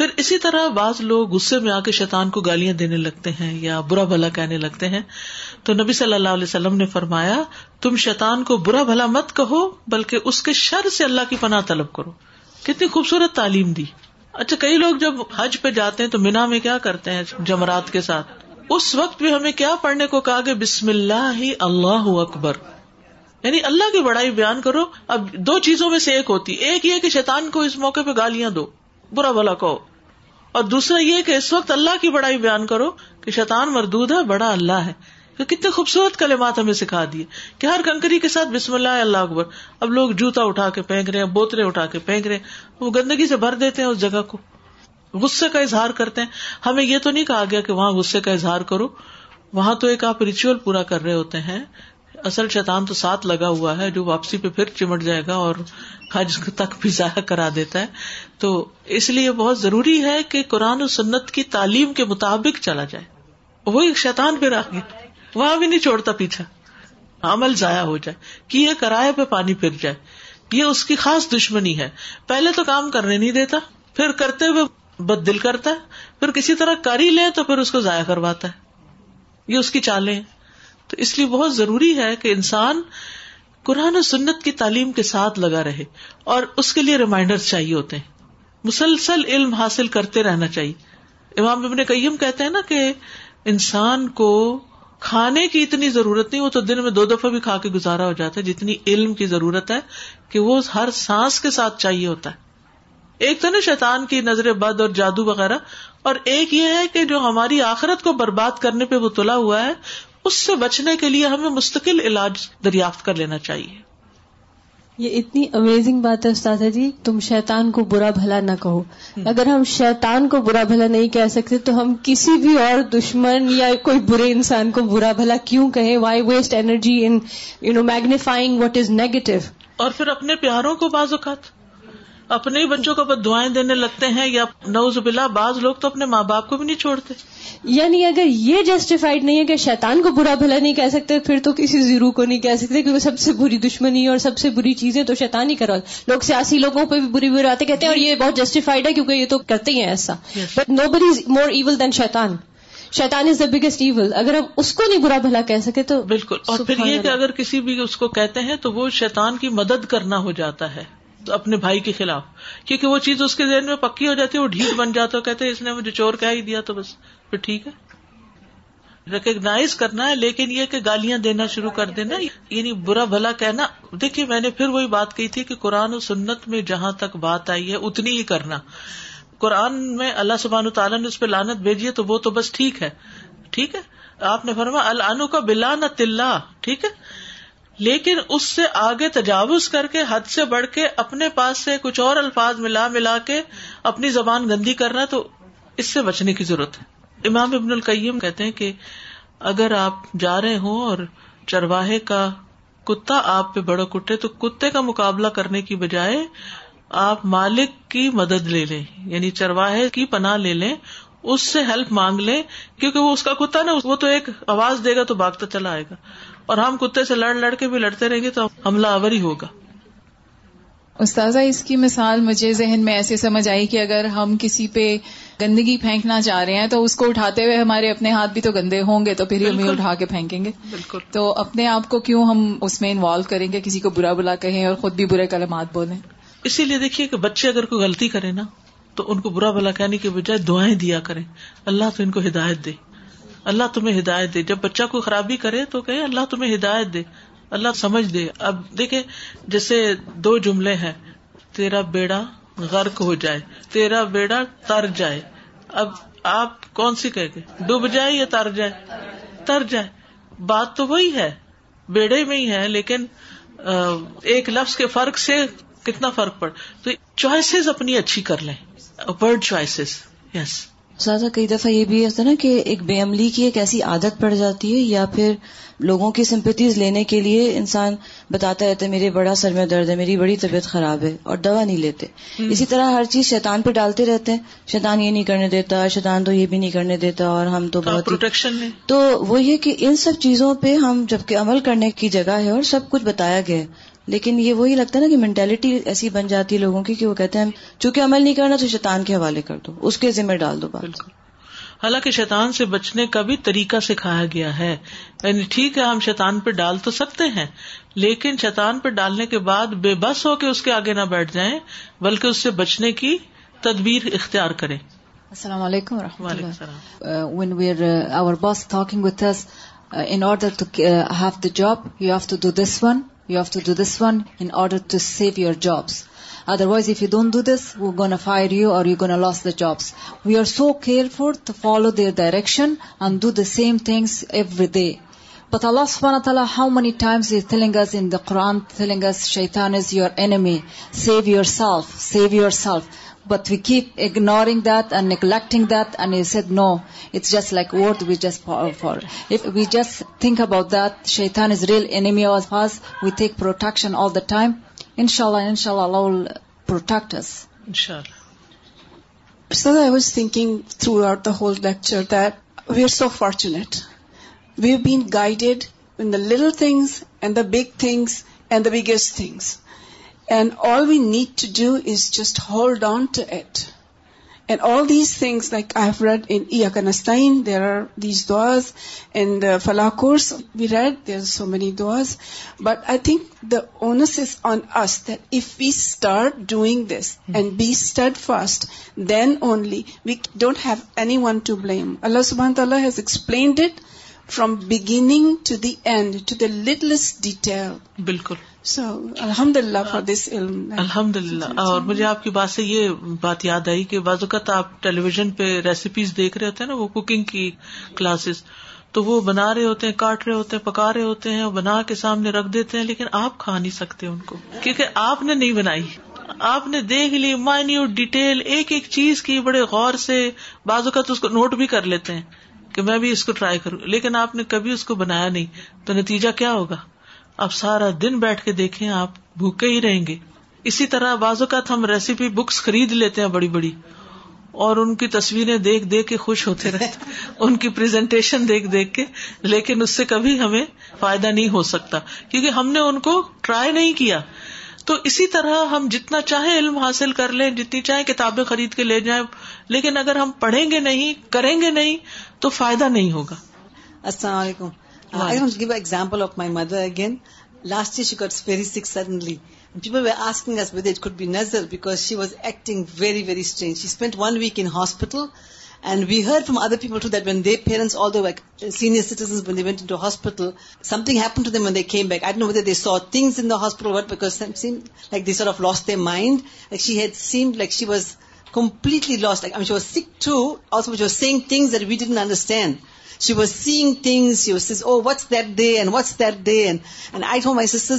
پھر اسی طرح بعض لوگ غصے میں آ کے شیطان کو گالیاں دینے لگتے ہیں یا برا بھلا کہنے لگتے ہیں تو نبی صلی اللہ علیہ وسلم نے فرمایا تم شیطان کو برا بھلا مت کہو بلکہ اس کے شر سے اللہ کی پناہ طلب کرو کتنی خوبصورت تعلیم دی اچھا کئی لوگ جب حج پہ جاتے ہیں تو مینا میں کیا کرتے ہیں جمرات کے ساتھ اس وقت بھی ہمیں کیا پڑھنے کو کہا کہ بسم اللہ ہی اللہ اکبر یعنی اللہ کی بڑائی بیان کرو اب دو چیزوں میں سے ایک ہوتی ایک یہ کہ شیتان کو اس موقع پہ گالیاں دو برا بھلا کہو اور دوسرا یہ کہ اس وقت اللہ کی بڑائی بیان کرو کہ شیطان مردود ہے بڑا اللہ ہے کتنے خوبصورت کلمات ہمیں سکھا دیے کہ ہر کنکری کے ساتھ بسم اللہ اللہ اکبر اب لوگ جوتا اٹھا کے پھینک رہے ہیں بوتلیں اٹھا کے پھینک رہے ہیں وہ گندگی سے بھر دیتے ہیں اس جگہ کو غصے کا اظہار کرتے ہیں ہمیں یہ تو نہیں کہا گیا کہ وہاں غصے کا اظہار کرو وہاں تو ایک آپ ریچول پورا کر رہے ہوتے ہیں اصل شیتان تو ساتھ لگا ہوا ہے جو واپسی پہ پھر چمٹ جائے گا اور حج تک بھی ضائع کرا دیتا ہے تو اس لیے بہت ضروری ہے کہ قرآن و سنت کی تعلیم کے مطابق چلا جائے وہی شیتان آ آگے وہاں بھی نہیں چھوڑتا پیچھا عمل ضائع ہو جائے کہ یہ کرایہ پہ پانی پھر جائے یہ اس کی خاص دشمنی ہے پہلے تو کام کرنے نہیں دیتا پھر کرتے ہوئے بد دل کرتا ہے پھر کسی طرح کر ہی لے تو پھر اس کو ضائع کرواتا ہے یہ اس کی چالیں تو اس لیے بہت ضروری ہے کہ انسان قرآن و سنت کی تعلیم کے ساتھ لگا رہے اور اس کے لیے ریمائنڈر چاہیے ہوتے ہیں مسلسل علم حاصل کرتے رہنا چاہیے امام ابن قیم کہتے ہیں نا کہ انسان کو کھانے کی اتنی ضرورت نہیں وہ تو دن میں دو دفعہ بھی کھا کے گزارا ہو جاتا ہے جتنی علم کی ضرورت ہے کہ وہ ہر سانس کے ساتھ چاہیے ہوتا ہے ایک تو نا شیطان کی نظر بد اور جادو وغیرہ اور ایک یہ ہے کہ جو ہماری آخرت کو برباد کرنے پہ وہ تلا ہوا ہے اس سے بچنے کے لیے ہمیں مستقل علاج دریافت کر لینا چاہیے یہ اتنی امیزنگ بات ہے استاد جی تم شیطان کو برا بھلا نہ کہو اگر ہم شیطان کو برا بھلا نہیں کہہ سکتے تو ہم کسی بھی اور دشمن یا کوئی برے انسان کو برا بھلا کیوں کہیں why waste energy in you know magnifying what is negative اور پھر اپنے پیاروں کو بعض اوقات اپنے ہی بچوں کو دعائیں دینے لگتے ہیں یا نوز بلا بعض لوگ تو اپنے ماں باپ کو بھی نہیں چھوڑتے یعنی اگر یہ جسٹیفائڈ نہیں ہے کہ شیطان کو برا بھلا نہیں کہہ سکتے پھر تو کسی زیرو کو نہیں کہہ سکتے کیونکہ سب سے بری دشمنی اور سب سے بری چیزیں تو شیطان ہی کرا لوگ سیاسی لوگوں پہ بھی بری بری آتے کہتے ہیں اور یہ بہت جسٹیفائڈ ہے کیونکہ یہ تو کرتے ہی ہیں ایسا but no is more evil than Shaitan Shaitan is the biggest evil اگر ہم اس کو نہیں برا بھلا کہہ سکے تو بالکل اور پھر یہ کہ اگر کسی بھی اس کو کہتے ہیں تو وہ شیتان کی مدد کرنا ہو جاتا ہے اپنے بھائی کے خلاف کیونکہ وہ چیز اس کے ذہن میں پکی ہو جاتی ہے وہ ڈھیل بن جاتا کہتے اس نے مجھے چور کہہ ہی دیا تو بس پھر ٹھیک ہے ریکگنائز کرنا ہے لیکن یہ کہ گالیاں دینا شروع کر دینا یعنی برا بھلا کہنا دیکھیے میں نے پھر وہی بات کی تھی کہ قرآن و سنت میں جہاں تک بات آئی ہے اتنی ہی کرنا قرآن میں اللہ سبحان و تعالیٰ نے اس پہ لانت بھیجی ہے تو وہ تو بس ٹھیک ہے ٹھیک ہے آپ نے فرما الانو کا بلا نہ تلّہ ٹھیک ہے لیکن اس سے آگے تجاوز کر کے حد سے بڑھ کے اپنے پاس سے کچھ اور الفاظ ملا ملا کے اپنی زبان گندی کرنا تو اس سے بچنے کی ضرورت ہے امام ابن القیم کہتے ہیں کہ اگر آپ جا رہے ہوں اور چرواہے کا کتا آپ پہ بڑا کٹے تو کتے کا مقابلہ کرنے کی بجائے آپ مالک کی مدد لے لیں یعنی چرواہے کی پناہ لے لیں اس سے ہیلپ مانگ لیں کیونکہ وہ اس کا کتا نا وہ تو ایک آواز دے گا تو بھاگتا چلا آئے گا اور ہم کتے سے لڑ لڑ کے بھی لڑتے رہیں گے تو حملہ آور ہی ہوگا استاذہ اس کی مثال مجھے ذہن میں ایسے سمجھ آئی کہ اگر ہم کسی پہ گندگی پھینکنا چاہ رہے ہیں تو اس کو اٹھاتے ہوئے ہمارے اپنے ہاتھ بھی تو گندے ہوں گے تو پھر ہمیں اٹھا کے پھینکیں گے بالکل تو اپنے آپ کو کیوں ہم اس میں انوالو کریں گے کسی کو برا بلا کہیں اور خود بھی برے کلمات بولیں اسی لیے دیکھیے کہ بچے اگر کوئی غلطی کرے نا تو ان کو برا بلا کہنے کے بجائے دعائیں دیا کریں اللہ تو ان کو ہدایت دے اللہ تمہیں ہدایت دے جب بچہ کوئی خرابی کرے تو کہ اللہ تمہیں ہدایت دے اللہ سمجھ دے اب دیکھے جیسے دو جملے ہیں تیرا بیڑا غرق ہو جائے تیرا بیڑا تر جائے اب آپ کون سی کہ ڈوب جائے یا تر جائے تر جائے بات تو وہی ہے بیڑے میں ہی ہے لیکن ایک لفظ کے فرق سے کتنا فرق پڑ تو چوائسیز اپنی اچھی کر لیں ورڈ چوائسیز یس سہ کئی دفعہ یہ بھی ہے نا کہ ایک بے عملی کی ایک ایسی عادت پڑ جاتی ہے یا پھر لوگوں کی سمپتیز لینے کے لیے انسان بتاتا رہتا ہے میرے بڑا سر میں درد ہے میری بڑی طبیعت خراب ہے اور دوا نہیں لیتے اسی طرح ہر چیز شیطان پہ ڈالتے رہتے ہیں شیطان یہ نہیں کرنے دیتا شیطان تو یہ بھی نہیں کرنے دیتا اور ہم تو بہت پروٹیکشن تو وہ یہ کہ ان سب چیزوں پہ ہم جبکہ عمل کرنے کی جگہ ہے اور سب کچھ بتایا گیا ہے لیکن یہ وہی لگتا ہے نا کہ مینٹیلٹی ایسی بن جاتی ہے لوگوں کی کہ وہ کہتے ہیں چونکہ عمل نہیں کرنا تو شیطان کے حوالے کر دو اس کے ذمہ ڈال دو بالکل حالانکہ شیطان سے بچنے کا بھی طریقہ سکھایا گیا ہے یعنی ٹھیک ہے ہم شیطان پہ ڈال تو سکتے ہیں لیکن شیطان پہ ڈالنے کے بعد بے بس ہو کے اس کے آگے نہ بیٹھ جائیں بلکہ اس سے بچنے کی تدبیر اختیار کریں السلام علیکم و رحمۃ اللہ when we are our job you have to do this one You have to do this one in order to save your jobs. Otherwise, if you don't do this, we're going to fire you or you're going to lose the jobs. We are so careful to follow their direction and do the same things every day. But Allah subhanahu wa ta'ala, how many times is telling us in the Quran, telling us shaitan is your enemy. Save yourself, save yourself. But we keep ignoring that and neglecting that and you said no it's just like what we just for if we just think about that shit is real amaze we take protection all the time ان شاء اللہ ان شاء اللہ لوٹکٹ sir I was thinking throughout the whole lecture there so fortunate we've be guided in the less and the big things and the biggest things and all we need to do is just hold on to it and all these things like I have read and a اکنستائر are these then فلاح course we read there are so many this but I think the onus is on us if we start doing this and be steadfast then only we don't have anyone to blame اللہ سبحان تعالیٰ has explained it from beginning to the end to the littlest detail بالکل الحمد للہ علم الحمد للہ اور مجھے آپ کی بات سے یہ بات یاد آئی کہ بعض اوقات آپ ٹیلی ویژن پہ ریسیپیز دیکھ رہے ہوتے ہیں نا وہ کوکنگ کی کلاسز تو وہ بنا رہے ہوتے ہیں کاٹ رہے ہوتے ہیں پکا رہے ہوتے ہیں بنا کے سامنے رکھ دیتے ہیں لیکن آپ کھا نہیں سکتے ان کو کیونکہ آپ نے نہیں بنائی آپ نے دیکھ لی مائنیوٹ ڈیٹیل ایک ایک چیز کی بڑے غور سے بعض اوقات اس کو نوٹ بھی کر لیتے ہیں کہ میں بھی اس کو ٹرائی کروں لیکن آپ نے کبھی اس کو بنایا نہیں تو نتیجہ کیا ہوگا آپ سارا دن بیٹھ کے دیکھیں آپ بھوکے ہی رہیں گے اسی طرح بعض اوقات ہم ریسیپی بکس خرید لیتے ہیں بڑی بڑی اور ان کی تصویریں دیکھ دیکھ کے خوش ہوتے رہتے ان کی پریزنٹیشن دیکھ دیکھ کے لیکن اس سے کبھی ہمیں فائدہ نہیں ہو سکتا کیونکہ ہم نے ان کو ٹرائی نہیں کیا تو اسی طرح ہم جتنا چاہے علم حاصل کر لیں جتنی چاہے کتابیں خرید کے لے جائیں لیکن اگر ہم پڑھیں گے نہیں کریں گے نہیں تو فائدہ نہیں ہوگا السلام علیکم give example of my mother again last sheets very sickly people be Nazar because she was acting very very strange she spend one week in hospital and we her from other people when the parents senior citizen hospitals what back like lose دائنڈ she's same like she was completely lost seeing understand shaves sayings I my sister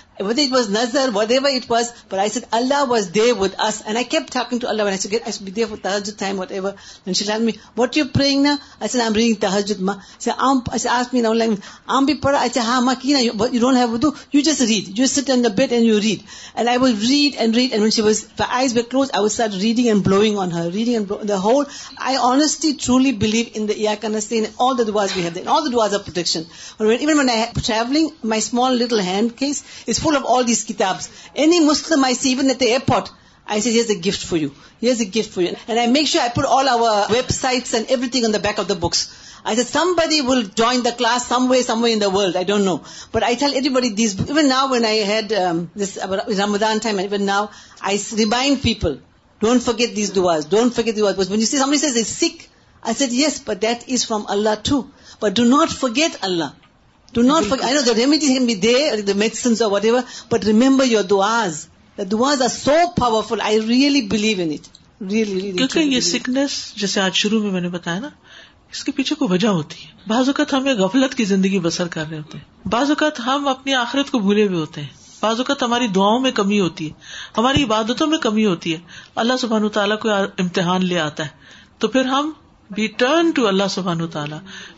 what you پرائن پڑھا set and and you read and I will read and read eyes I start reading on reading I honestly truly believe in there all was then all was اوٹیکشن little hand photo gift for gifts books will جائنس no but I بڑی don't forget seek ice from Allah to but do not forget Allah Do not forget. I know the remedies can be there, the medicines or whatever, but remember your du'as. The du'as are so powerful. I really believe in it. Really, really. کیونکہ یہ sickness جیسے آج شروع میں میں نے بتایا نا اس کے پیچھے کوئی وجہ ہوتی ہے بعض اوقات ہمیں غفلت کی زندگی بسر کر رہے ہوتے ہیں بعض اوقات ہم اپنی آخرت کو بھولے ہوئے ہوتے ہیں بعض اوقات ہماری دعاؤں میں کمی ہوتی ہے ہماری عبادتوں میں کمی ہوتی ہے اللہ سبحان تعالیٰ کو امتحان لے آتا ہے تو پھر ہم بی ٹرن ٹو اللہ سبحان تعالیٰ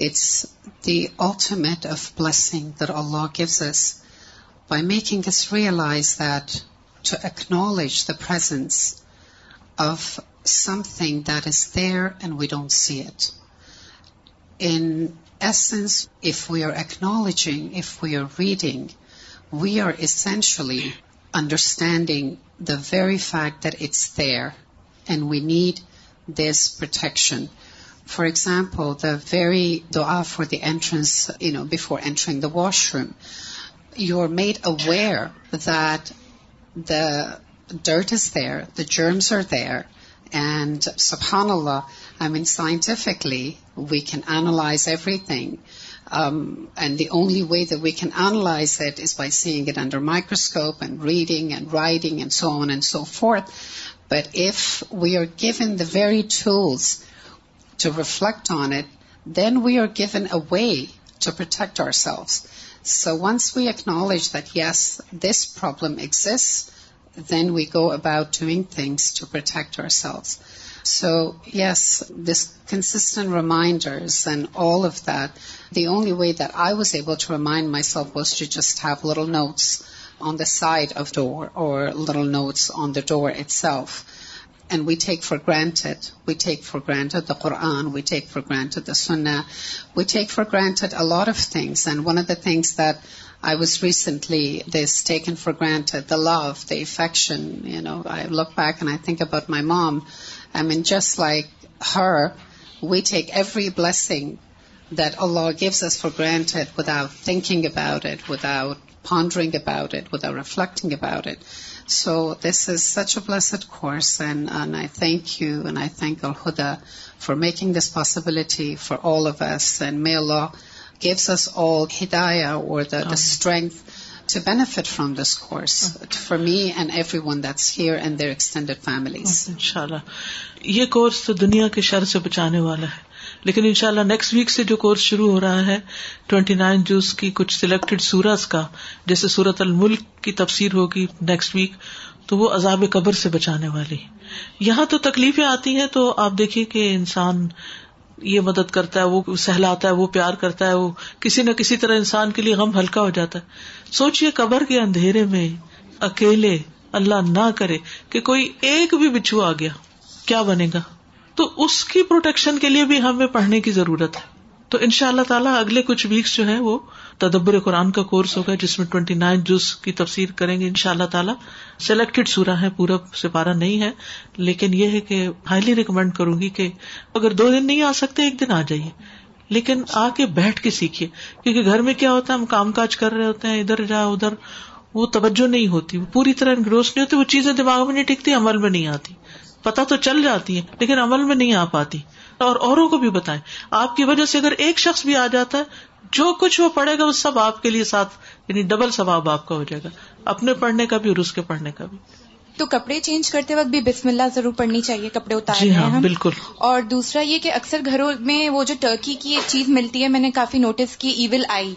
It's the ultimate of blessing that Allah gives us by making us realize that to acknowledge the presence of something that is there and we don't see it. In essence, if we are acknowledging, if we are reading, we are essentially understanding the very fact that it's there and we need this protection. For example, the very dua for the entrance, before entering the washroom, you're made aware that the dirt is there, the germs are there, and subhanAllah, scientifically, we can analyze everything. Um, and the only way that we can analyze it is by seeing it under microscope and reading and writing and so on and so forth. But if we are given the very tools to reflect on it, then we are given a way to protect ourselves. So once we acknowledge that, yes, this problem exists, then we go about doing things to protect ourselves. So yes, this consistent reminders and all of that, the only way that I was able to remind myself was to just have little notes on the side of door or little notes on the door itself. And we take for granted. We take for granted the Quran. We take for granted the Sunnah. We take for granted a lot of things. And one of the things that I was recently taken for granted, the love, the affection. You know, I look back and I think about my mom. I mean, just like her, we take every blessing that Allah gives us for granted without thinking about it, without pondering about it, without reflecting about it. So this is such a blessed course and I thank you I think او ہدا for making this possibility for all of us and میلو گیوسٹری to benefit from this course for me and everyone that's here and their extended families یہ course دنیا کی شرح سے بچانے والا ہے لیکن ان شاء اللہ نیکسٹ ویک سے جو کورس شروع ہو رہا ہے ٹوینٹی نائن جوس کی کچھ سلیکٹڈ سورج کا جیسے سورت الملک کی تفصیل ہوگی نیکسٹ ویک تو وہ عذاب قبر سے بچانے والی یہاں تو تکلیفیں آتی ہیں تو آپ دیکھیے کہ انسان یہ مدد کرتا ہے وہ سہلاتا ہے وہ پیار کرتا ہے وہ کسی نہ کسی طرح انسان کے لیے غم ہلکا ہو جاتا ہے سوچیے قبر کے اندھیرے میں اکیلے اللہ نہ کرے کہ کوئی ایک بھی بچھو آ گیا کیا بنے گا تو اس کی پروٹیکشن کے لیے بھی ہمیں پڑھنے کی ضرورت ہے تو ان شاء اللہ تعالیٰ اگلے کچھ ویکس جو ہے وہ تدبر قرآن کا کورس ہوگا جس میں ٹوینٹی نائن جز کی تفسیر کریں گے ان شاء اللہ تعالیٰ سلیکٹڈ سورا ہے پورا سپارہ نہیں ہے لیکن یہ ہے کہ ہائیلی ریکمینڈ کروں گی کہ اگر دو دن نہیں آ سکتے ایک دن آ جائیے لیکن آ کے بیٹھ کے سیکھیے کیونکہ گھر میں کیا ہوتا ہے ہم کام کاج کر رہے ہوتے ہیں ادھر جا ادھر وہ توجہ نہیں ہوتی وہ پوری طرح انگروس نہیں ہوتی وہ چیزیں دماغ میں نہیں ٹکتی عمل میں نہیں آتی پتا تو چل جاتی ہے لیکن عمل میں نہیں آ پاتی اور اوروں کو بھی بتائیں آپ کی وجہ سے اگر ایک شخص بھی آ جاتا ہے جو کچھ وہ پڑھے گا وہ سب آپ کے لیے ساتھ یعنی ڈبل ثواب آپ کا ہو جائے گا اپنے پڑھنے کا بھی اور اس کے پڑھنے کا بھی تو کپڑے چینج کرتے وقت بھی بسم اللہ ضرور پڑنی چاہیے کپڑے اتارنے جی ہاں، بالکل اور دوسرا یہ کہ اکثر گھروں میں وہ جو ٹرکی کی ایک چیز ملتی ہے میں نے کافی نوٹس کی ایون آئی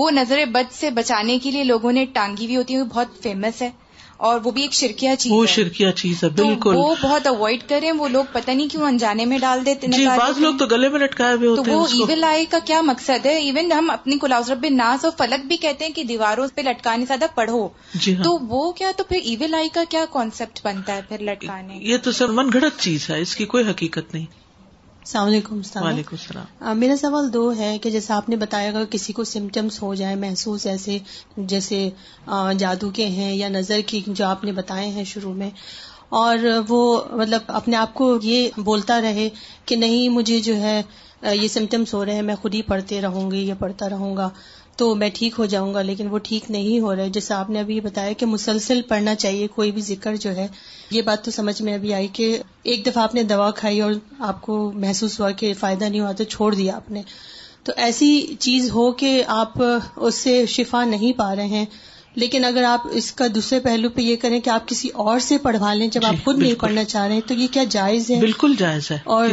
وہ نظر بد سے بچانے کے لیے لوگوں نے ٹانگی بھی ہوتی ہے بہت فیمس ہے اور وہ بھی ایک شرکیہ چیز وہ شرکیہ چیز ہے بالکل وہ بہت اوائڈ کرے وہ لوگ پتہ نہیں کیوں انجانے میں ڈال دیتے جی، لوگ تو گلے میں لٹکائے ہوئے تو وہ ایون لائی کا کیا مقصد ہے ایون ہم اپنی کلاس رب ناس اور فلک بھی کہتے ہیں کہ دیواروں پہ لٹکانے زیادہ پڑھو جی ہاں۔ تو وہ کیا تو پھر ایون آئی کا کیا کانسیپٹ بنتا ہے پھر لٹکانے یہ تو سر من گھڑت چیز ہے اس کی کوئی حقیقت نہیں السلام علیکم السلام وعلیکم السلام میرا سوال دو ہے کہ جیسا آپ نے بتایا اگر کسی کو سمٹمس ہو جائے محسوس ایسے جیسے جادو کے ہیں یا نظر کی جو آپ نے بتائے ہیں شروع میں اور وہ مطلب اپنے آپ کو یہ بولتا رہے کہ نہیں مجھے جو ہے یہ سمٹمس ہو رہے ہیں میں خود ہی پڑھتے رہوں گی یا پڑھتا رہوں گا تو میں ٹھیک ہو جاؤں گا لیکن وہ ٹھیک نہیں ہو رہا ہے جیسے آپ نے ابھی بتایا کہ مسلسل پڑھنا چاہیے کوئی بھی ذکر جو ہے یہ بات تو سمجھ میں ابھی آئی کہ ایک دفعہ آپ نے دوا کھائی اور آپ کو محسوس ہوا کہ فائدہ نہیں ہوا تو چھوڑ دیا آپ نے تو ایسی چیز ہو کہ آپ اس سے شفا نہیں پا رہے ہیں لیکن اگر آپ اس کا دوسرے پہلو پہ یہ کریں کہ آپ کسی اور سے پڑھوا لیں جب جی، آپ خود نہیں پڑھنا چاہ رہے ہیں تو یہ کیا جائز ہے بالکل جائز ہے اور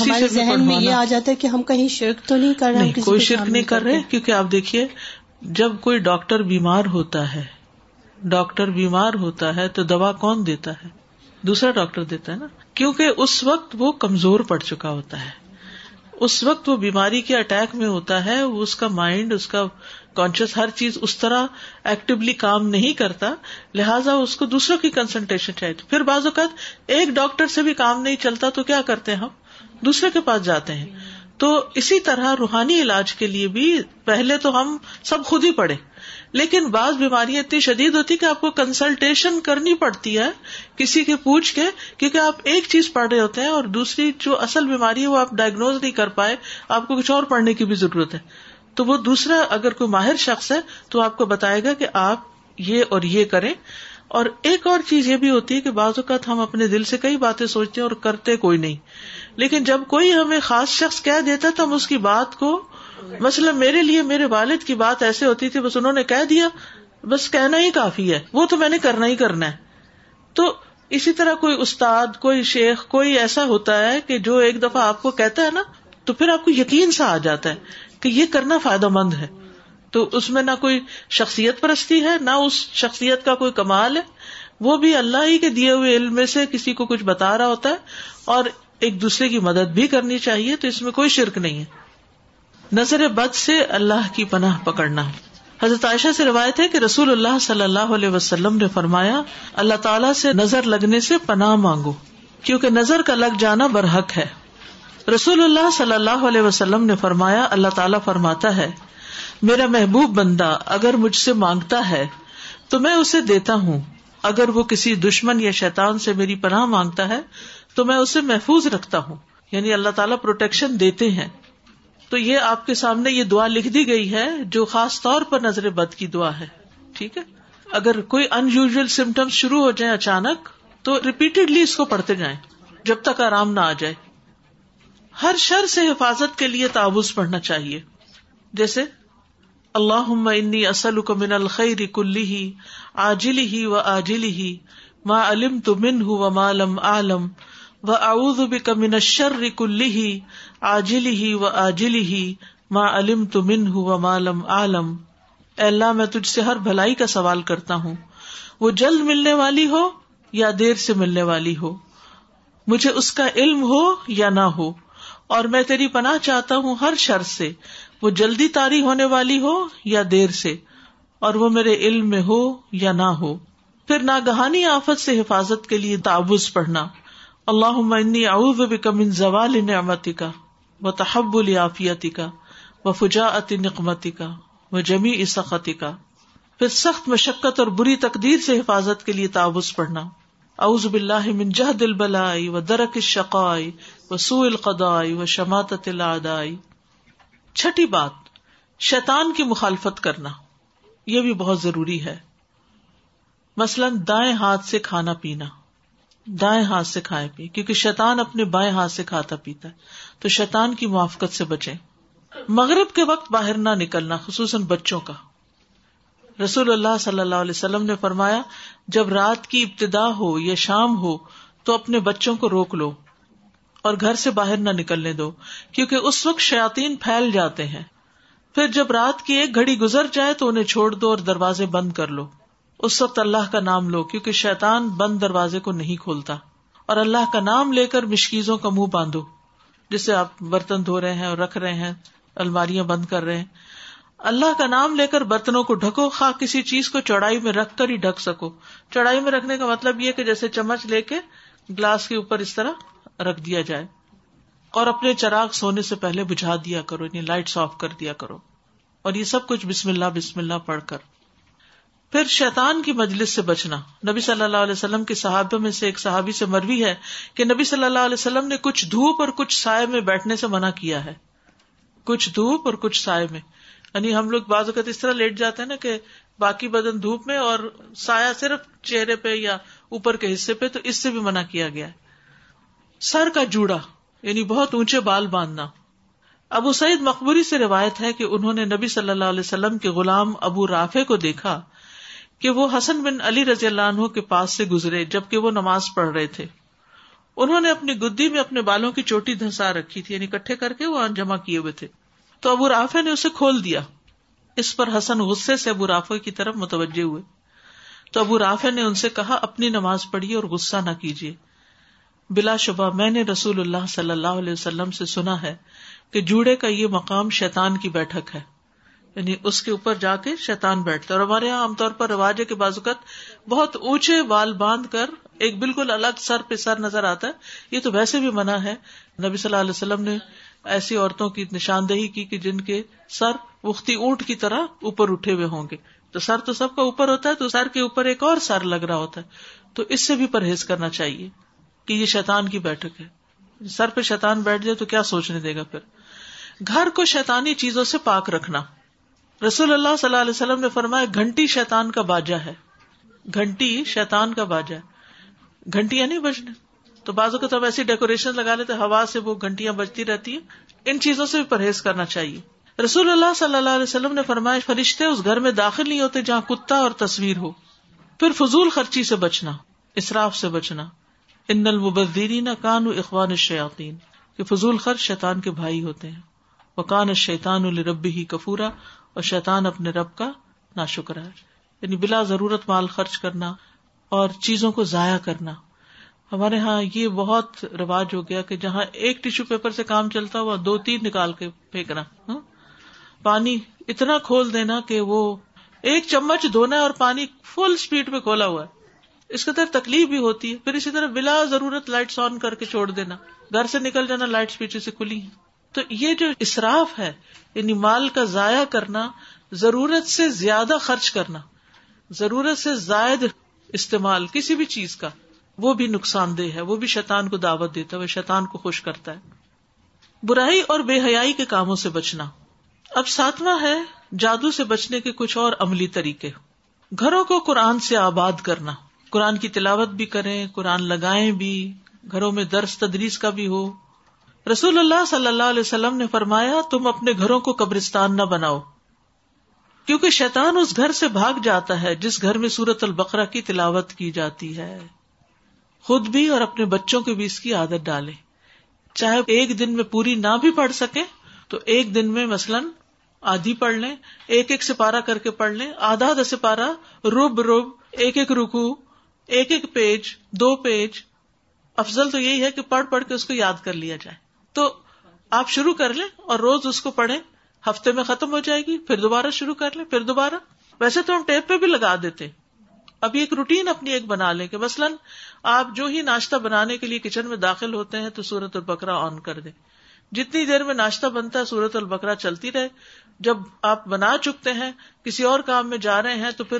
ہمارے ذہن میں یہ آ جاتا ہے کہ ہم کہیں شرک تو نہیں کر رہے کوئی شرک نہیں کر رہے کیونکہ آپ دیکھیے جب کوئی ڈاکٹر بیمار ہوتا ہے ڈاکٹر بیمار ہوتا ہے تو دوا کون دیتا ہے دوسرا ڈاکٹر دیتا ہے نا کیونکہ اس وقت وہ کمزور پڑ چکا ہوتا ہے اس وقت وہ بیماری کے اٹیک میں ہوتا ہے اس کا مائنڈ اس کا کانشیس ہر چیز اس طرح ایکٹیولی کام نہیں کرتا لہٰذا اس کو دوسروں کی کنسنٹریشن چاہیے پھر بعض اوقات ایک ڈاکٹر سے بھی کام نہیں چلتا تو کیا کرتے ہیں ہم دوسرے کے پاس جاتے ہیں تو اسی طرح روحانی علاج کے لیے بھی پہلے تو ہم سب خود ہی پڑھے لیکن بعض بیماریاں اتنی شدید ہوتی کہ آپ کو کنسلٹیشن کرنی پڑتی ہے کسی کے پوچھ کے کیونکہ آپ ایک چیز پڑھ رہے ہوتے ہیں اور دوسری جو اصل بیماری ہے وہ آپ ڈائگنوز نہیں کر پائے آپ کو کچھ اور پڑھنے کی بھی ضرورت ہے تو وہ دوسرا اگر کوئی ماہر شخص ہے تو آپ کو بتائے گا کہ آپ یہ اور یہ کریں اور ایک اور چیز یہ بھی ہوتی ہے کہ بعض اوقات ہم اپنے دل سے کئی باتیں سوچتے ہیں اور کرتے کوئی نہیں لیکن جب کوئی ہمیں خاص شخص کہہ دیتا تو ہم اس کی بات کو مثلاً میرے لیے میرے والد کی بات ایسے ہوتی تھی بس انہوں نے کہہ دیا بس کہنا ہی کافی ہے وہ تو میں نے کرنا ہی کرنا ہے تو اسی طرح کوئی استاد کوئی شیخ کوئی ایسا ہوتا ہے کہ جو ایک دفعہ آپ کو کہتا ہے نا تو پھر آپ کو یقین سا آ جاتا ہے کہ یہ کرنا فائدہ مند ہے تو اس میں نہ کوئی شخصیت پرستی ہے نہ اس شخصیت کا کوئی کمال ہے وہ بھی اللہ ہی کے دیے ہوئے علم میں سے کسی کو کچھ بتا رہا ہوتا ہے اور ایک دوسرے کی مدد بھی کرنی چاہیے تو اس میں کوئی شرک نہیں ہے نظر بد سے اللہ کی پناہ پکڑنا حضرت عائشہ سے روایت ہے کہ رسول اللہ صلی اللہ علیہ وسلم نے فرمایا اللہ تعالیٰ سے نظر لگنے سے پناہ مانگو کیونکہ نظر کا لگ جانا برحق ہے رسول اللہ صلی اللہ علیہ وسلم نے فرمایا اللہ تعالیٰ فرماتا ہے میرا محبوب بندہ اگر مجھ سے مانگتا ہے تو میں اسے دیتا ہوں اگر وہ کسی دشمن یا شیتان سے میری پناہ مانگتا ہے تو میں اسے محفوظ رکھتا ہوں یعنی اللہ تعالیٰ پروٹیکشن دیتے ہیں تو یہ آپ کے سامنے یہ دعا لکھ دی گئی ہے جو خاص طور پر نظر بد کی دعا ہے ٹھیک ہے اگر کوئی ان یوژل سمٹمس شروع ہو جائیں اچانک تو ریپیٹڈلی اس کو پڑھتے جائیں جب تک آرام نہ آ جائے ہر شر سے حفاظت کے لیے تعوض پڑھنا چاہیے جیسے اللہ انی اصل کو من الخیر کلی ہی آجلی ہی و آجلی ہی ما علم تو من تمہ و مالم عالم و شر کلی ہی آجلی ہی و آجلی ہی ما علم تو من تمن و مالم عالم اللہ میں تجھ سے ہر بھلائی کا سوال کرتا ہوں وہ جلد ملنے والی ہو یا دیر سے ملنے والی ہو مجھے اس کا علم ہو یا نہ ہو اور میں تیری پناہ چاہتا ہوں ہر شر سے وہ جلدی تاری ہونے والی ہو یا دیر سے اور وہ میرے علم میں ہو یا نہ ہو پھر ناگہانی آفت سے حفاظت کے لیے تابز پڑھنا اللہ اعوذ بک من زوال نعمتی کا و تحب العافیتی کا و فجاعت نقمتی کا و جمی اسختی کا پھر سخت مشقت اور بری تقدیر سے حفاظت کے لیے تابز پڑھنا اوز باللہ منجہ دل بلائی و درک سوء وہ سو شماتت العدائی چھٹی بات شیتان کی مخالفت کرنا یہ بھی بہت ضروری ہے مثلاً دائیں ہاتھ سے کھانا پینا دائیں ہاتھ سے کھائے پی کیونکہ شیطان اپنے بائیں ہاتھ سے کھاتا پیتا ہے تو شیطان کی موافقت سے بچے مغرب کے وقت باہر نہ نکلنا خصوصاً بچوں کا رسول اللہ صلی اللہ علیہ وسلم نے فرمایا جب رات کی ابتدا ہو یا شام ہو تو اپنے بچوں کو روک لو اور گھر سے باہر نہ نکلنے دو کیونکہ اس وقت شیاتین پھیل جاتے ہیں پھر جب رات کی ایک گھڑی گزر جائے تو انہیں چھوڑ دو اور دروازے بند کر لو اس وقت اللہ کا نام لو کیونکہ شیتان بند دروازے کو نہیں کھولتا اور اللہ کا نام لے کر مشکیزوں کا منہ باندھو جسے آپ برتن دھو رہے ہیں اور رکھ رہے ہیں الماریاں بند کر رہے ہیں اللہ کا نام لے کر برتنوں کو ڈھکو خا کسی چیز کو چوڑائی میں رکھ کر ہی ڈھک سکو چوڑائی میں رکھنے کا مطلب یہ کہ جیسے چمچ لے کے گلاس کے اوپر اس طرح رکھ دیا جائے اور اپنے چراغ سونے سے پہلے بجھا دیا کرو یعنی لائٹ آف کر دیا کرو اور یہ سب کچھ بسم اللہ بسم اللہ پڑھ کر پھر شیطان کی مجلس سے بچنا نبی صلی اللہ علیہ وسلم کے صحابہ میں سے ایک صحابی سے مروی ہے کہ نبی صلی اللہ علیہ وسلم نے کچھ دھوپ اور کچھ سائے میں بیٹھنے سے منع کیا ہے کچھ دھوپ اور کچھ سائے میں یعنی ہم لوگ بعض اوقات اس طرح لیٹ جاتے ہیں نا کہ باقی بدن دھوپ میں اور سایہ صرف چہرے پہ پہ یا اوپر کے حصے تو اس سے بھی منع کیا گیا ہے سر کا جوڑا یعنی بہت اونچے بال باندھنا ابو سعید مقبری سے روایت ہے کہ انہوں نے نبی صلی اللہ علیہ وسلم کے غلام ابو رافع کو دیکھا کہ وہ حسن بن علی رضی اللہ عنہ کے پاس سے گزرے جبکہ وہ نماز پڑھ رہے تھے انہوں نے اپنی گدی میں اپنے بالوں کی چوٹی دھنسا رکھی تھی یعنی کٹھے کر کے وہ جمع کیے ہوئے تھے تو ابو رافے نے اسے کھول دیا اس پر حسن غصے سے ابو رافے کی طرف متوجہ ہوئے تو ابو رافے نے ان سے کہا اپنی نماز پڑھیے اور غصہ نہ کیجیے بلا شبہ میں نے رسول اللہ صلی اللہ علیہ وسلم سے سنا ہے کہ جوڑے کا یہ مقام شیتان کی بیٹھک ہے یعنی اس کے اوپر جا کے شیتان بیٹھتا اور ہمارے یہاں عام طور پر رواجے کے بازوقت بہت اونچے بال باندھ کر ایک بالکل الگ سر پہ سر نظر آتا ہے یہ تو ویسے بھی منع ہے نبی صلی اللہ علیہ وسلم نے ایسی عورتوں کی نشاندہی کی کہ جن کے سر وختی اونٹ کی طرح اوپر اٹھے ہوئے ہوں گے تو سر تو سب کا اوپر ہوتا ہے تو سر کے اوپر ایک اور سر لگ رہا ہوتا ہے تو اس سے بھی پرہیز کرنا چاہیے کہ یہ شیطان کی بیٹھک ہے سر پہ شیطان بیٹھ جائے تو کیا سوچنے دے گا پھر گھر کو شیطانی چیزوں سے پاک رکھنا رسول اللہ صلی اللہ علیہ وسلم نے فرمایا گھنٹی شیطان کا باجا ہے گھنٹی شیطان کا باجا ہے گھنٹیاں نہیں بجنے تو بازو کے تو ایسی ڈیکوریشن لگا لیتے ہوا سے وہ گھنٹیاں بجتی رہتی ہیں ان چیزوں سے بھی پرہیز کرنا چاہیے رسول اللہ صلی اللہ علیہ وسلم نے فرمایا فرشتے اس گھر میں داخل نہیں ہوتے جہاں کتا اور تصویر ہو پھر فضول خرچی سے بچنا اصراف سے بچنا ان نلو نہ کان کان اخبان شیعتی فضول خرچ شیطان کے بھائی ہوتے ہیں وہ کان شیتان الربی ہی کفورا اور شیطان اپنے رب کا نہ شکرا یعنی بلا ضرورت مال خرچ کرنا اور چیزوں کو ضائع کرنا ہمارے یہاں یہ بہت رواج ہو گیا کہ جہاں ایک ٹیشو پیپر سے کام چلتا ہوا دو تین نکال کے پھینکنا ہاں؟ پانی اتنا کھول دینا کہ وہ ایک چمچ دھونا اور پانی فل اسپیڈ میں کھولا ہوا ہے اس کے طرف تکلیف بھی ہوتی ہے پھر اسی طرح بلا ضرورت لائٹ آن کر کے چھوڑ دینا گھر سے نکل جانا لائٹ سے کھلی ہیں تو یہ جو اصراف ہے یعنی مال کا ضائع کرنا ضرورت سے زیادہ خرچ کرنا ضرورت سے زائد استعمال کسی بھی چیز کا وہ بھی نقصان دہ ہے وہ بھی شیطان کو دعوت دیتا ہے وہ شیطان کو خوش کرتا ہے برائی اور بے حیائی کے کاموں سے بچنا اب ساتواں ہے جادو سے بچنے کے کچھ اور عملی طریقے گھروں کو قرآن سے آباد کرنا قرآن کی تلاوت بھی کریں قرآن لگائیں بھی گھروں میں درس تدریس کا بھی ہو رسول اللہ صلی اللہ علیہ وسلم نے فرمایا تم اپنے گھروں کو قبرستان نہ بناؤ کیونکہ شیطان اس گھر سے بھاگ جاتا ہے جس گھر میں سورت البقرہ کی تلاوت کی جاتی ہے خود بھی اور اپنے بچوں کے بھی اس کی عادت ڈالیں چاہے ایک دن میں پوری نہ بھی پڑھ سکے تو ایک دن میں مثلاً آدھی پڑھ لیں ایک ایک سپارا کر کے پڑھ لیں آدھا آدھا سپارا روب روب ایک ایک رکو ایک ایک پیج دو پیج افضل تو یہی ہے کہ پڑھ پڑھ کے اس کو یاد کر لیا جائے تو آپ شروع کر لیں اور روز اس کو پڑھیں ہفتے میں ختم ہو جائے گی پھر دوبارہ شروع کر لیں پھر دوبارہ ویسے تو ہم ٹیپ پہ بھی لگا دیتے ابھی روٹین اپنی ایک بنا لیں کہ مثلاً آپ جو ہی ناشتہ بنانے کے لیے کچن میں داخل ہوتے ہیں تو سورت البرا آن کر دیں جتنی دیر میں ناشتہ بنتا ہے سورت البکا چلتی رہے جب آپ بنا چکتے ہیں کسی اور کام میں جا رہے ہیں تو پھر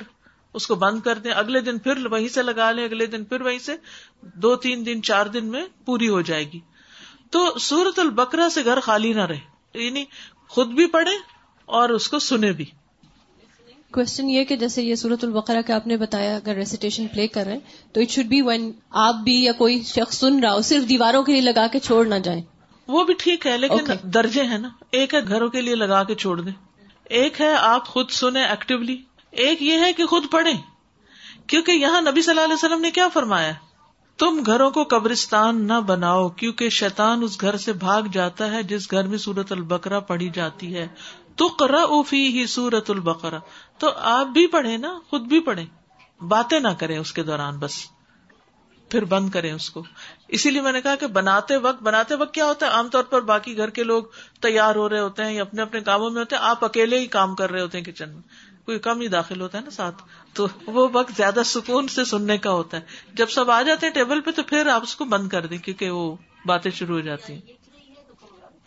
اس کو بند کر دیں اگلے دن پھر وہیں سے لگا لیں اگلے دن پھر وہیں سے دو تین دن چار دن میں پوری ہو جائے گی تو سورت البکرا سے گھر خالی نہ رہے یعنی خود بھی پڑھے اور اس کو سنے بھی کوشچن یہ کہ جیسے یہ سورت آپ نے بتایا اگر ریسیٹیشن پلے کر رہے ہیں تو اٹ شوڈ بی وین آپ بھی یا کوئی شخص سن رہا ہو صرف دیواروں کے لیے لگا کے چھوڑ نہ جائیں وہ بھی ٹھیک ہے لیکن okay. درجے ہیں نا ایک ہے گھروں کے لیے لگا کے چھوڑ دیں ایک ہے آپ خود سنیں ایکٹیولی ایک یہ ہے کہ خود پڑھے کیونکہ یہاں نبی صلی اللہ علیہ وسلم نے کیا فرمایا تم گھروں کو قبرستان نہ بناؤ کیونکہ شیطان اس گھر سے بھاگ جاتا ہے جس گھر میں سورت البکرا پڑھی جاتی ہے تو کرا او ہی سورت البقرا تو آپ بھی پڑھے نا خود بھی پڑھے باتیں نہ کریں اس کے دوران بس پھر بند کریں اس کو اسی لیے میں نے کہا کہ بناتے وقت بناتے وقت کیا ہوتا ہے عام طور پر باقی گھر کے لوگ تیار ہو رہے ہوتے ہیں یا اپنے اپنے کاموں میں ہوتے ہیں آپ اکیلے ہی کام کر رہے ہوتے ہیں کچن میں کوئی کم ہی داخل ہوتا ہے نا ساتھ تو وہ وقت زیادہ سکون سے سننے کا ہوتا ہے جب سب آ جاتے ہیں ٹیبل پہ تو پھر آپ اس کو بند کر دیں کیونکہ وہ باتیں شروع ہو جاتی ہیں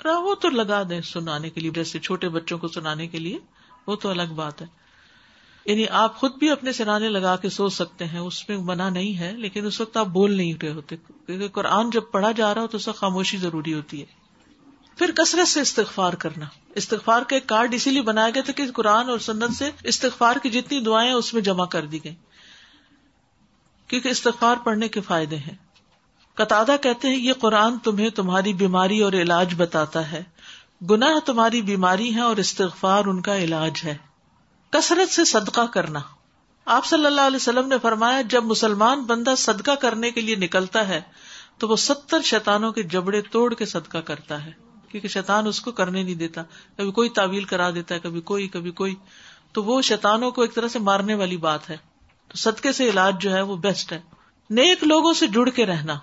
وہ تو لگا دیں سنانے کے لیے جیسے چھوٹے بچوں کو سنانے کے لیے وہ تو الگ بات ہے یعنی آپ خود بھی اپنے سرانے لگا کے سو سکتے ہیں اس میں منع نہیں ہے لیکن اس وقت آپ بول نہیں رہے ہوتے کیونکہ قرآن جب پڑھا جا رہا ہو تو اس وقت خاموشی ضروری ہوتی ہے پھر کثرت سے استغفار کرنا استغفار کا ایک کارڈ اسی لیے بنایا گیا تھا کہ قرآن اور سنت سے استغفار کی جتنی دعائیں اس میں جمع کر دی گئی کیونکہ استغفار پڑھنے کے فائدے ہیں قطع کہتے ہیں یہ قرآن تمہیں تمہاری بیماری اور علاج بتاتا ہے گناہ تمہاری بیماری ہے اور استغفار ان کا علاج ہے کثرت سے صدقہ کرنا آپ صلی اللہ علیہ وسلم نے فرمایا جب مسلمان بندہ صدقہ کرنے کے لیے نکلتا ہے تو وہ ستر شیتانوں کے جبڑے توڑ کے صدقہ کرتا ہے کیونکہ شیتان اس کو کرنے نہیں دیتا کبھی کوئی تعویل کرا دیتا ہے کبھی کوئی کبھی کوئی تو وہ شیتانوں کو ایک طرح سے مارنے والی بات ہے تو صدقے سے علاج جو ہے وہ بیسٹ ہے نیک لوگوں سے جڑ کے رہنا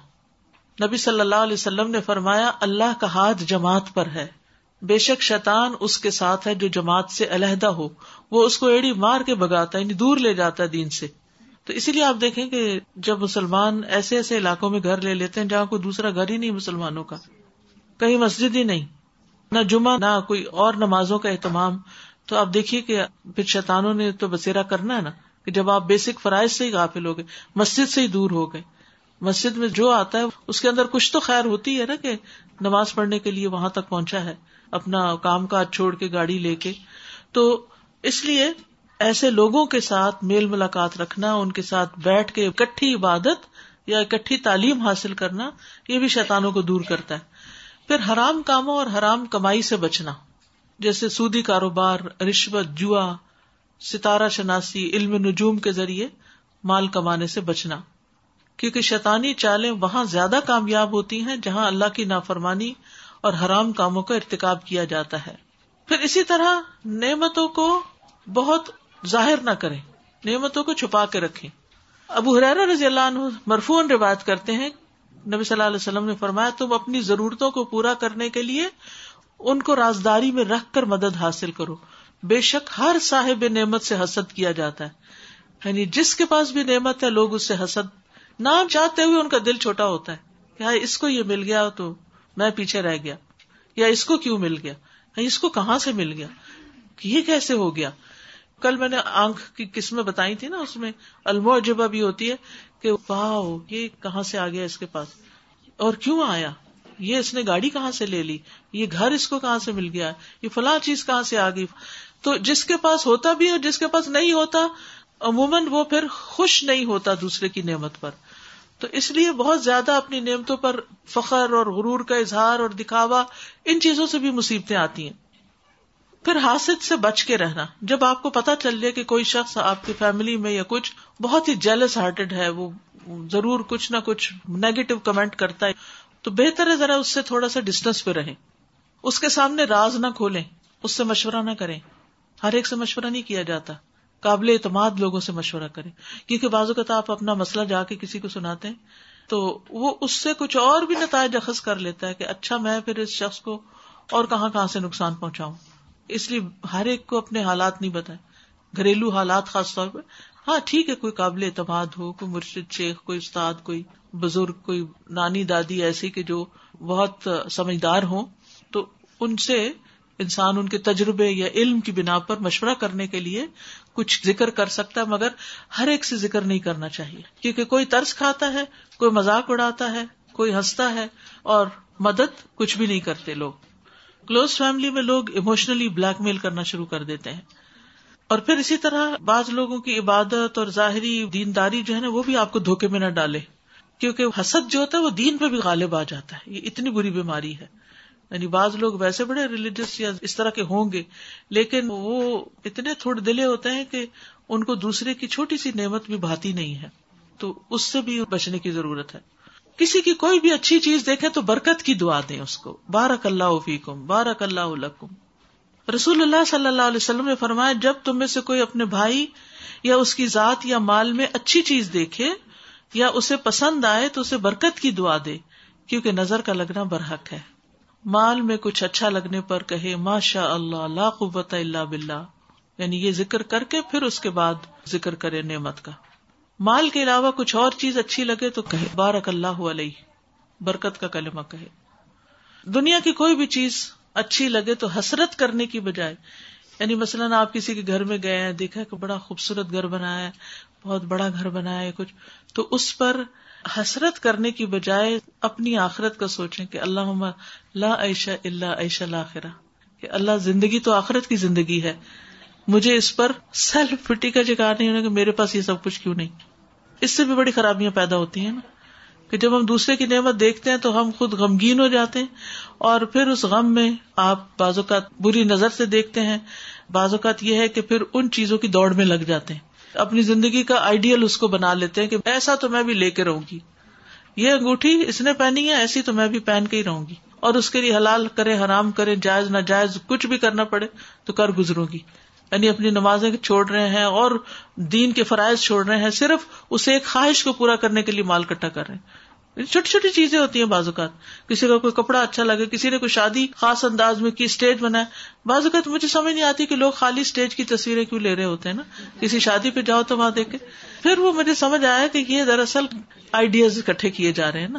نبی صلی اللہ علیہ وسلم نے فرمایا اللہ کا ہاتھ جماعت پر ہے بے شک شیطان اس کے ساتھ ہے جو جماعت سے علیحدہ ہو وہ اس کو ایڑی مار کے بگاتا ہے یعنی دور لے جاتا ہے دین سے تو اسی لیے آپ دیکھیں کہ جب مسلمان ایسے ایسے علاقوں میں گھر لے لیتے ہیں جہاں کوئی دوسرا گھر ہی نہیں مسلمانوں کا کہیں مسجد ہی نہیں نہ جمعہ نہ کوئی اور نمازوں کا اہتمام تو آپ دیکھیے کہ پھر شیطانوں نے تو بسیرا کرنا ہے نا کہ جب آپ بیسک فرائض سے ہی غافل ہو گئے مسجد سے ہی دور ہو گئے مسجد میں جو آتا ہے اس کے اندر کچھ تو خیر ہوتی ہے نا کہ نماز پڑھنے کے لیے وہاں تک پہنچا ہے اپنا کام کاج چھوڑ کے گاڑی لے کے تو اس لیے ایسے لوگوں کے ساتھ میل ملاقات رکھنا ان کے ساتھ بیٹھ کے اکٹھی عبادت یا اکٹھی تعلیم حاصل کرنا یہ بھی شیتانوں کو دور کرتا ہے پھر حرام کاموں اور حرام کمائی سے بچنا جیسے سودی کاروبار رشوت جوا ستارہ شناسی علم نجوم کے ذریعے مال کمانے سے بچنا کیونکہ شیطانی چالیں وہاں زیادہ کامیاب ہوتی ہیں جہاں اللہ کی نافرمانی اور حرام کاموں کا ارتکاب کیا جاتا ہے پھر اسی طرح نعمتوں کو بہت ظاہر نہ کریں نعمتوں کو چھپا کے رکھیں ابو حرار رضی اللہ عنہ مرفون روایت کرتے ہیں نبی صلی اللہ علیہ وسلم نے فرمایا تم اپنی ضرورتوں کو پورا کرنے کے لیے ان کو رازداری میں رکھ کر مدد حاصل کرو بے شک ہر صاحب نعمت سے حسد کیا جاتا ہے یعنی جس کے پاس بھی نعمت ہے لوگ اس سے حسد نام چاہتے ہوئے ان کا دل چھوٹا ہوتا ہے کہ اس کو یہ مل گیا تو میں پیچھے رہ گیا یا اس کو کیوں مل گیا اس کو کہاں سے مل گیا یہ کیسے ہو گیا کل میں نے آنکھ کی قسمیں بتائی تھی نا اس میں المو بھی ہوتی ہے کہ واہ یہ کہاں سے آ گیا اس کے پاس اور کیوں آیا یہ اس نے گاڑی کہاں سے لے لی یہ گھر اس کو کہاں سے مل گیا یہ فلاں چیز کہاں سے آ گئی تو جس کے پاس ہوتا بھی اور جس کے پاس نہیں ہوتا عموماً وہ پھر خوش نہیں ہوتا دوسرے کی نعمت پر تو اس لیے بہت زیادہ اپنی نعمتوں پر فخر اور غرور کا اظہار اور دکھاوا ان چیزوں سے بھی مصیبتیں آتی ہیں پھر حاصل سے بچ کے رہنا جب آپ کو پتا چل جائے کہ کوئی شخص آپ کی فیملی میں یا کچھ بہت ہی جیلس ہارٹیڈ ہے وہ ضرور کچھ نہ کچھ نیگیٹو کمنٹ کرتا ہے تو بہتر ہے ذرا اس سے تھوڑا سا ڈسٹینس پہ رہے اس کے سامنے راز نہ کھولیں اس سے مشورہ نہ کریں ہر ایک سے مشورہ نہیں کیا جاتا قابل اعتماد لوگوں سے مشورہ کرے کیونکہ بعض اوقات آپ اپنا مسئلہ جا کے کسی کو سناتے ہیں تو وہ اس سے کچھ اور بھی نتائج اخذ کر لیتا ہے کہ اچھا میں پھر اس شخص کو اور کہاں کہاں سے نقصان پہنچاؤں اس لیے ہر ایک کو اپنے حالات نہیں بتائے گھریلو حالات خاص طور پہ ہاں ٹھیک ہے کوئی قابل اعتماد ہو کوئی مرشد شیخ کوئی استاد کوئی بزرگ کوئی نانی دادی ایسی کہ جو بہت سمجھدار ہوں تو ان سے انسان ان کے تجربے یا علم کی بنا پر مشورہ کرنے کے لیے کچھ ذکر کر سکتا ہے مگر ہر ایک سے ذکر نہیں کرنا چاہیے کیونکہ کوئی ترس کھاتا ہے کوئی مزاق اڑاتا ہے کوئی ہنستا ہے اور مدد کچھ بھی نہیں کرتے لوگ کلوز فیملی میں لوگ ایموشنلی بلیک میل کرنا شروع کر دیتے ہیں اور پھر اسی طرح بعض لوگوں کی عبادت اور ظاہری دینداری جو ہے نا وہ بھی آپ کو دھوکے میں نہ ڈالے کیونکہ حسد جو ہوتا ہے وہ دین پہ بھی غالب آ جاتا ہے یہ اتنی بری بیماری ہے یعنی بعض لوگ ویسے بڑے ریلیجس یا اس طرح کے ہوں گے لیکن وہ اتنے تھوڑے دلے ہوتے ہیں کہ ان کو دوسرے کی چھوٹی سی نعمت بھی بھاتی نہیں ہے تو اس سے بھی بچنے کی ضرورت ہے کسی کی کوئی بھی اچھی چیز دیکھے تو برکت کی دعا دیں اس کو بارک اللہ فی کم بارک اللہ لکم رسول اللہ صلی اللہ علیہ وسلم نے فرمایا جب تم میں سے کوئی اپنے بھائی یا اس کی ذات یا مال میں اچھی چیز دیکھے یا اسے پسند آئے تو اسے برکت کی دعا دے کیونکہ نظر کا لگنا برحق ہے مال میں کچھ اچھا لگنے پر کہے ماشاء اللہ لا قوت اللہ بلّ یعنی یہ ذکر کر کے پھر اس کے بعد ذکر کرے نعمت کا مال کے علاوہ کچھ اور چیز اچھی لگے تو کہے بارک اللہ علیہ برکت کا کلمہ کہے دنیا کی کوئی بھی چیز اچھی لگے تو حسرت کرنے کی بجائے یعنی مثلاً آپ کسی کے گھر میں گئے ہیں دیکھا کہ بڑا خوبصورت گھر بنایا ہے بہت بڑا گھر بنایا ہے کچھ تو اس پر حسرت کرنے کی بجائے اپنی آخرت کا سوچے کہ اللہ عمر لا عیشہ اللہ الآخرہ لاخرا اللہ زندگی تو آخرت کی زندگی ہے مجھے اس پر سیلف فٹی کا جگہ نہیں ہونا کہ میرے پاس یہ سب کچھ کیوں نہیں اس سے بھی بڑی خرابیاں پیدا ہوتی ہیں نا کہ جب ہم دوسرے کی نعمت دیکھتے ہیں تو ہم خود غمگین ہو جاتے ہیں اور پھر اس غم میں آپ بعض اوقات بری نظر سے دیکھتے ہیں بعض اوقات یہ ہے کہ پھر ان چیزوں کی دوڑ میں لگ جاتے ہیں اپنی زندگی کا آئیڈیل اس کو بنا لیتے ہیں کہ ایسا تو میں بھی لے کے رہوں گی یہ انگوٹھی اس نے پہنی ہے ایسی تو میں بھی پہن کے ہی رہوں گی اور اس کے لیے حلال کرے حرام کرے جائز ناجائز کچھ بھی کرنا پڑے تو کر گزروں گی یعنی اپنی نمازیں چھوڑ رہے ہیں اور دین کے فرائض چھوڑ رہے ہیں صرف اسے ایک خواہش کو پورا کرنے کے لیے مال کٹا کر رہے ہیں چھوٹی چھوٹی چیزیں ہوتی ہیں بعض اوقات کسی کا کوئی کپڑا اچھا لگے کسی نے کوئی شادی خاص انداز میں کی اسٹیج بنا اوقات مجھے سمجھ نہیں آتی کہ لوگ خالی اسٹیج کی تصویریں کیوں لے رہے ہوتے ہیں نا کسی شادی پہ جاؤ تو وہاں دیکھے پھر وہ مجھے سمجھ آیا کہ یہ دراصل آئیڈیاز اکٹھے کیے جا رہے ہیں نا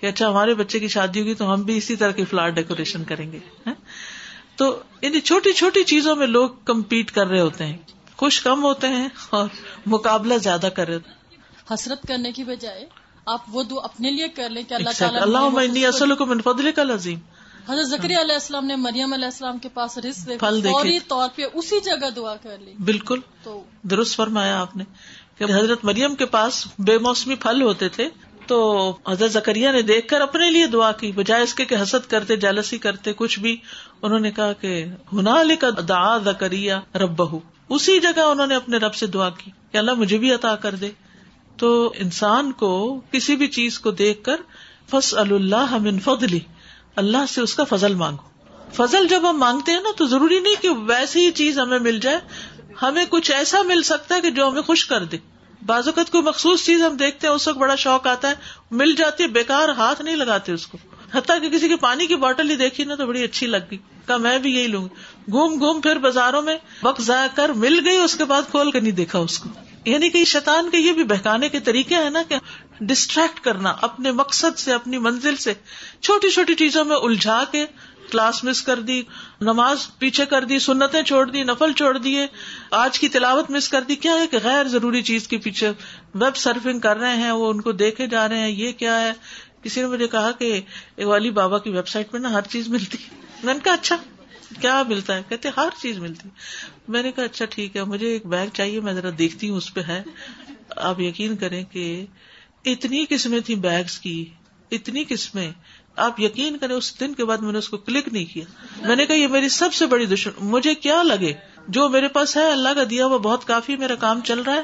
کہ اچھا ہمارے بچے کی شادی ہوگی تو ہم بھی اسی طرح کی فلاور ڈیکوریشن کریں گے تو ان یعنی چھوٹی چھوٹی چیزوں میں لوگ کمپیٹ کر رہے ہوتے ہیں خوش کم ہوتے ہیں اور مقابلہ زیادہ کر رہے ہوتے ہیں حسرت کرنے کی بجائے آپ وہ اپنے لیے کر لیں کہ اللہ تعالیٰ کا لذیم حضرت علیہ السلام نے مریم علیہ السلام کے پاس رس پھل طور پہ اسی جگہ دعا کر لی بالکل تو درست فرمایا آپ نے حضرت مریم کے پاس بے موسمی پھل ہوتے تھے تو حضرت زکریہ نے دیکھ کر اپنے لیے دعا کی بجائے اس کے کہ حسد کرتے جالسی کرتے کچھ بھی انہوں نے کہا کہ ہنا علی کا دا زکری رب بہ اسی جگہ انہوں نے اپنے رب سے دعا کی کہ اللہ مجھے بھی عطا کر دے تو انسان کو کسی بھی چیز کو دیکھ کر فص اللہ اللہ فضلی سے اس کا فضل مانگو فضل جب ہم مانگتے ہیں نا تو ضروری نہیں کہ ویسی چیز ہمیں مل جائے ہمیں کچھ ایسا مل سکتا ہے کہ جو ہمیں خوش کر دے بعض اوقات کوئی مخصوص چیز ہم دیکھتے ہیں اس وقت بڑا شوق آتا ہے مل جاتی ہے بےکار ہاتھ نہیں لگاتے اس کو حتیٰ کہ کسی کے پانی کی باٹل ہی دیکھی نا تو بڑی اچھی لگ گئی کا میں بھی یہی لوں گی گھوم گھوم پھر بازاروں میں وقت ضائع کر مل گئی اس کے بعد کھول کر نہیں دیکھا اس کو یعنی کہ شیطان کے یہ بھی بہکانے کے طریقے ہیں نا کہ ڈسٹریکٹ کرنا اپنے مقصد سے اپنی منزل سے چھوٹی چھوٹی چیزوں میں الجھا کے کلاس مس کر دی نماز پیچھے کر دی سنتیں چھوڑ دی نفل چھوڑ دیے آج کی تلاوت مس کر دی کیا ہے کہ غیر ضروری چیز کے پیچھے ویب سرفنگ کر رہے ہیں وہ ان کو دیکھے جا رہے ہیں یہ کیا ہے کسی نے مجھے کہا کہ والی بابا کی ویب سائٹ پہ نا ہر چیز ملتی میں نے کہا اچھا کیا ملتا ہے کہتے ہر چیز ملتی میں نے کہا اچھا ٹھیک ہے مجھے ایک بیگ چاہیے میں ذرا دیکھتی ہوں اس پہ ہے آپ یقین کریں کہ اتنی قسمیں تھیں بیگس کی اتنی قسمیں آپ یقین کریں اس دن کے بعد میں نے اس کو کلک نہیں کیا میں نے کہا یہ میری سب سے بڑی دشمن مجھے کیا لگے جو میرے پاس ہے اللہ کا دیا وہ بہت کافی میرا کام چل رہا ہے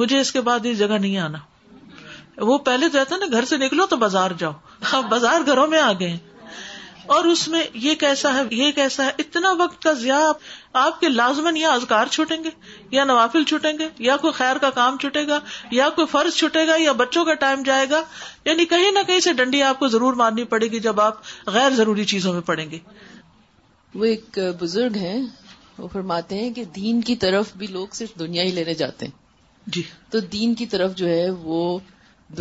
مجھے اس کے بعد اس جگہ نہیں آنا وہ پہلے ہے نا گھر سے نکلو تو بازار جاؤ بازار گھروں میں آ گئے ہیں اور اس میں یہ کیسا ہے یہ کیسا ہے اتنا وقت کا ضیاع آپ کے لازمن یا اذکار چھوٹیں گے یا نوافل چھوٹیں گے یا کوئی خیر کا کام چھٹے گا یا کوئی فرض چھٹے گا یا بچوں کا ٹائم جائے گا یعنی کہیں نہ کہیں سے ڈنڈی آپ کو ضرور مارنی پڑے گی جب آپ غیر ضروری چیزوں میں پڑیں گے وہ ایک بزرگ ہیں وہ فرماتے ہیں کہ دین کی طرف بھی لوگ صرف دنیا ہی لینے جاتے ہیں جی تو دین کی طرف جو ہے وہ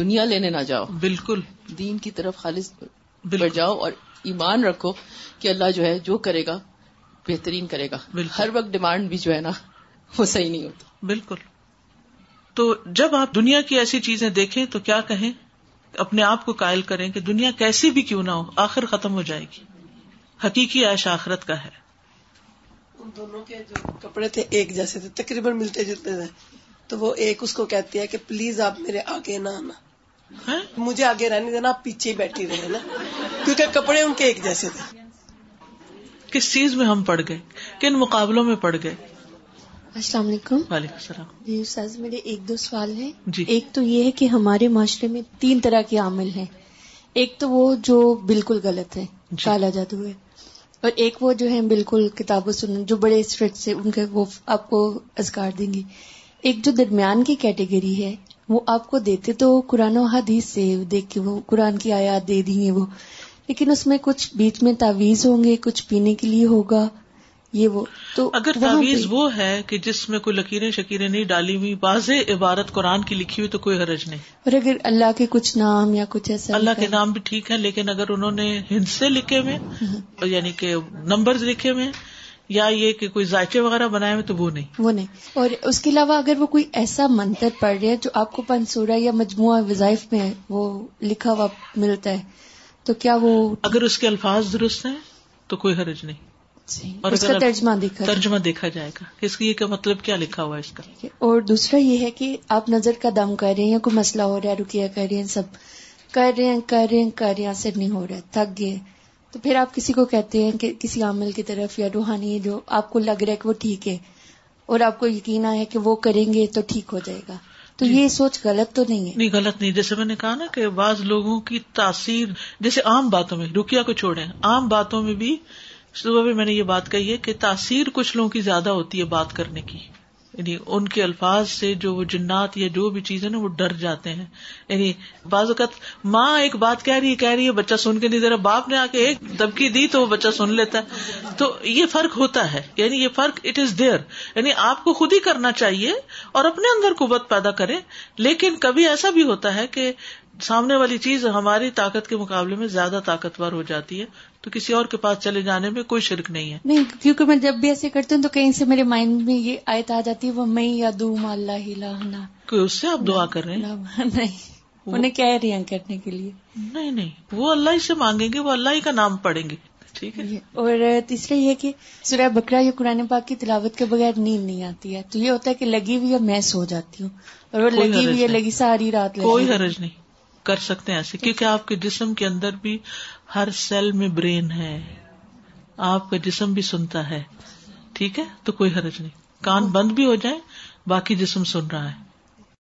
دنیا لینے نہ جاؤ بالکل دین کی طرف خالص بڑھ جاؤ اور ایمان رکھو کہ اللہ جو ہے جو کرے گا بہترین کرے گا ہر وقت ڈیمانڈ بھی جو ہے نا وہ صحیح نہیں ہوتا بالکل تو جب آپ دنیا کی ایسی چیزیں دیکھیں تو کیا کہیں اپنے آپ کو قائل کریں کہ دنیا کیسی بھی کیوں نہ ہو آخر ختم ہو جائے گی حقیقی عائش آخرت کا ہے ان دونوں کے جو کپڑے تھے ایک جیسے تھے تقریباً ملتے جلتے تھے تو وہ ایک اس کو کہتی ہے کہ پلیز آپ میرے آگے نہ آنا ہاں؟ مجھے آگے رہنے دینا آپ پیچھے بیٹھی رہے نا کیونکہ کپڑے ان کے ایک جیسے تھے کس چیز میں ہم پڑ گئے کن مقابلوں میں پڑ گئے السلام علیکم وعلیکم السلام جی میرے ایک دو سوال ہیں جی ایک تو یہ ہے کہ ہمارے معاشرے میں تین طرح کے عامل ہیں ایک تو وہ جو بالکل غلط ہے جی جادو ہے اور ایک وہ جو ہے بالکل کتابوں سن جو بڑے اسٹریٹ سے ان کے وہ آپ کو ازگار دیں گے ایک جو درمیان کی کیٹیگری ہے وہ آپ کو دیتے تو قرآن و حدیث سے دیکھ کے وہ قرآن کی آیات دے دی ہیں وہ لیکن اس میں کچھ بیچ میں تعویذ ہوں گے کچھ پینے کے لیے ہوگا یہ وہ تو اگر تعویذ وہ ہے کہ جس میں کوئی لکیریں شکیریں نہیں ڈالی ہوئی واضح عبارت قرآن کی لکھی ہوئی تو کوئی حرج نہیں اور اگر اللہ کے کچھ نام یا کچھ ایسا اللہ کے نام بھی ٹھیک ہے لیکن اگر انہوں نے ہندسے لکھے ہوئے یعنی کہ نمبر لکھے ہوئے یا یہ کہ کوئی ذائقے وغیرہ بنائے ہوئے تو وہ نہیں وہ نہیں اور اس کے علاوہ اگر وہ کوئی ایسا منتر پڑھ رہے ہیں جو آپ کو پنسورا یا مجموعہ وظائف میں وہ لکھا ہوا ملتا ہے تو کیا وہ اگر اس کے الفاظ درست ہیں تو کوئی حرج نہیں جی، اور اس کا ترجمہ دیکھا ترجمہ دیکھا جائے گا اس کی مطلب کیا لکھا ہوا ہے اس کا اور دوسرا یہ ہے کہ آپ نظر کا دم کر رہے ہیں یا کوئی مسئلہ ہو رہا ہے رکیا کر رہے ہیں سب کر رہے ہیں کر رہے ہیں کر رہے ہیں سے نہیں ہو رہا تھک گئے تو پھر آپ کسی کو کہتے ہیں کہ کسی عمل کی طرف یا روحانی جو آپ کو لگ رہا ہے کہ وہ ٹھیک ہے اور آپ کو یقین آیا کہ وہ کریں گے تو ٹھیک ہو جائے گا تو جی۔ یہ سوچ غلط تو نہیں ہے نہیں غلط نہیں جیسے میں نے کہا نا کہ بعض لوگوں کی تاثیر جیسے عام باتوں میں رکیا کو چھوڑے عام باتوں میں بھی صبح بھی میں نے یہ بات کہی ہے کہ تاثیر کچھ لوگوں کی زیادہ ہوتی ہے بات کرنے کی یعنی ان کے الفاظ سے جو وہ جنات یا جو بھی چیزیں نا وہ ڈر جاتے ہیں یعنی بعض اوقات ماں ایک بات کہہ رہی ہے کہہ رہی ہے بچہ سن کے نہیں دے رہا باپ نے آ کے ایک دبکی دی تو وہ بچہ سن لیتا ہے تو یہ فرق ہوتا ہے یعنی یہ فرق اٹ از دیر یعنی آپ کو خود ہی کرنا چاہیے اور اپنے اندر قوت پیدا کرے لیکن کبھی ایسا بھی ہوتا ہے کہ سامنے والی چیز ہماری طاقت کے مقابلے میں زیادہ طاقتور ہو جاتی ہے تو کسی اور کے پاس چلے جانے میں کوئی شرک نہیں ہے نہیں کیونکہ میں جب بھی ایسے کرتی ہوں تو کہیں سے میرے مائنڈ میں یہ آیت آ جاتی ہے میں یا دوما اللہ دعا کر رہے ہیں نہیں انہیں کہہ رہی ہیں کرنے کے لیے نہیں نہیں وہ اللہ سے مانگیں گے وہ اللہ ہی کا نام پڑھیں گے ٹھیک ہے اور تیسرا یہ کہ سورہ بکرا یا قرآن پاک کی تلاوت کے بغیر نیند نہیں آتی ہے تو یہ ہوتا ہے کہ لگی ہوئی ہے میں سو جاتی ہوں اور وہ لگی ہوئی ہے لگی ساری رات کوئی حرج نہیں کر سکتے ایسے کیونکہ آپ کے جسم کے اندر بھی ہر سیل میں برین ہے آپ کا جسم بھی سنتا ہے ٹھیک ہے تو کوئی حرج نہیں کان بند بھی ہو جائے باقی جسم سن رہا ہے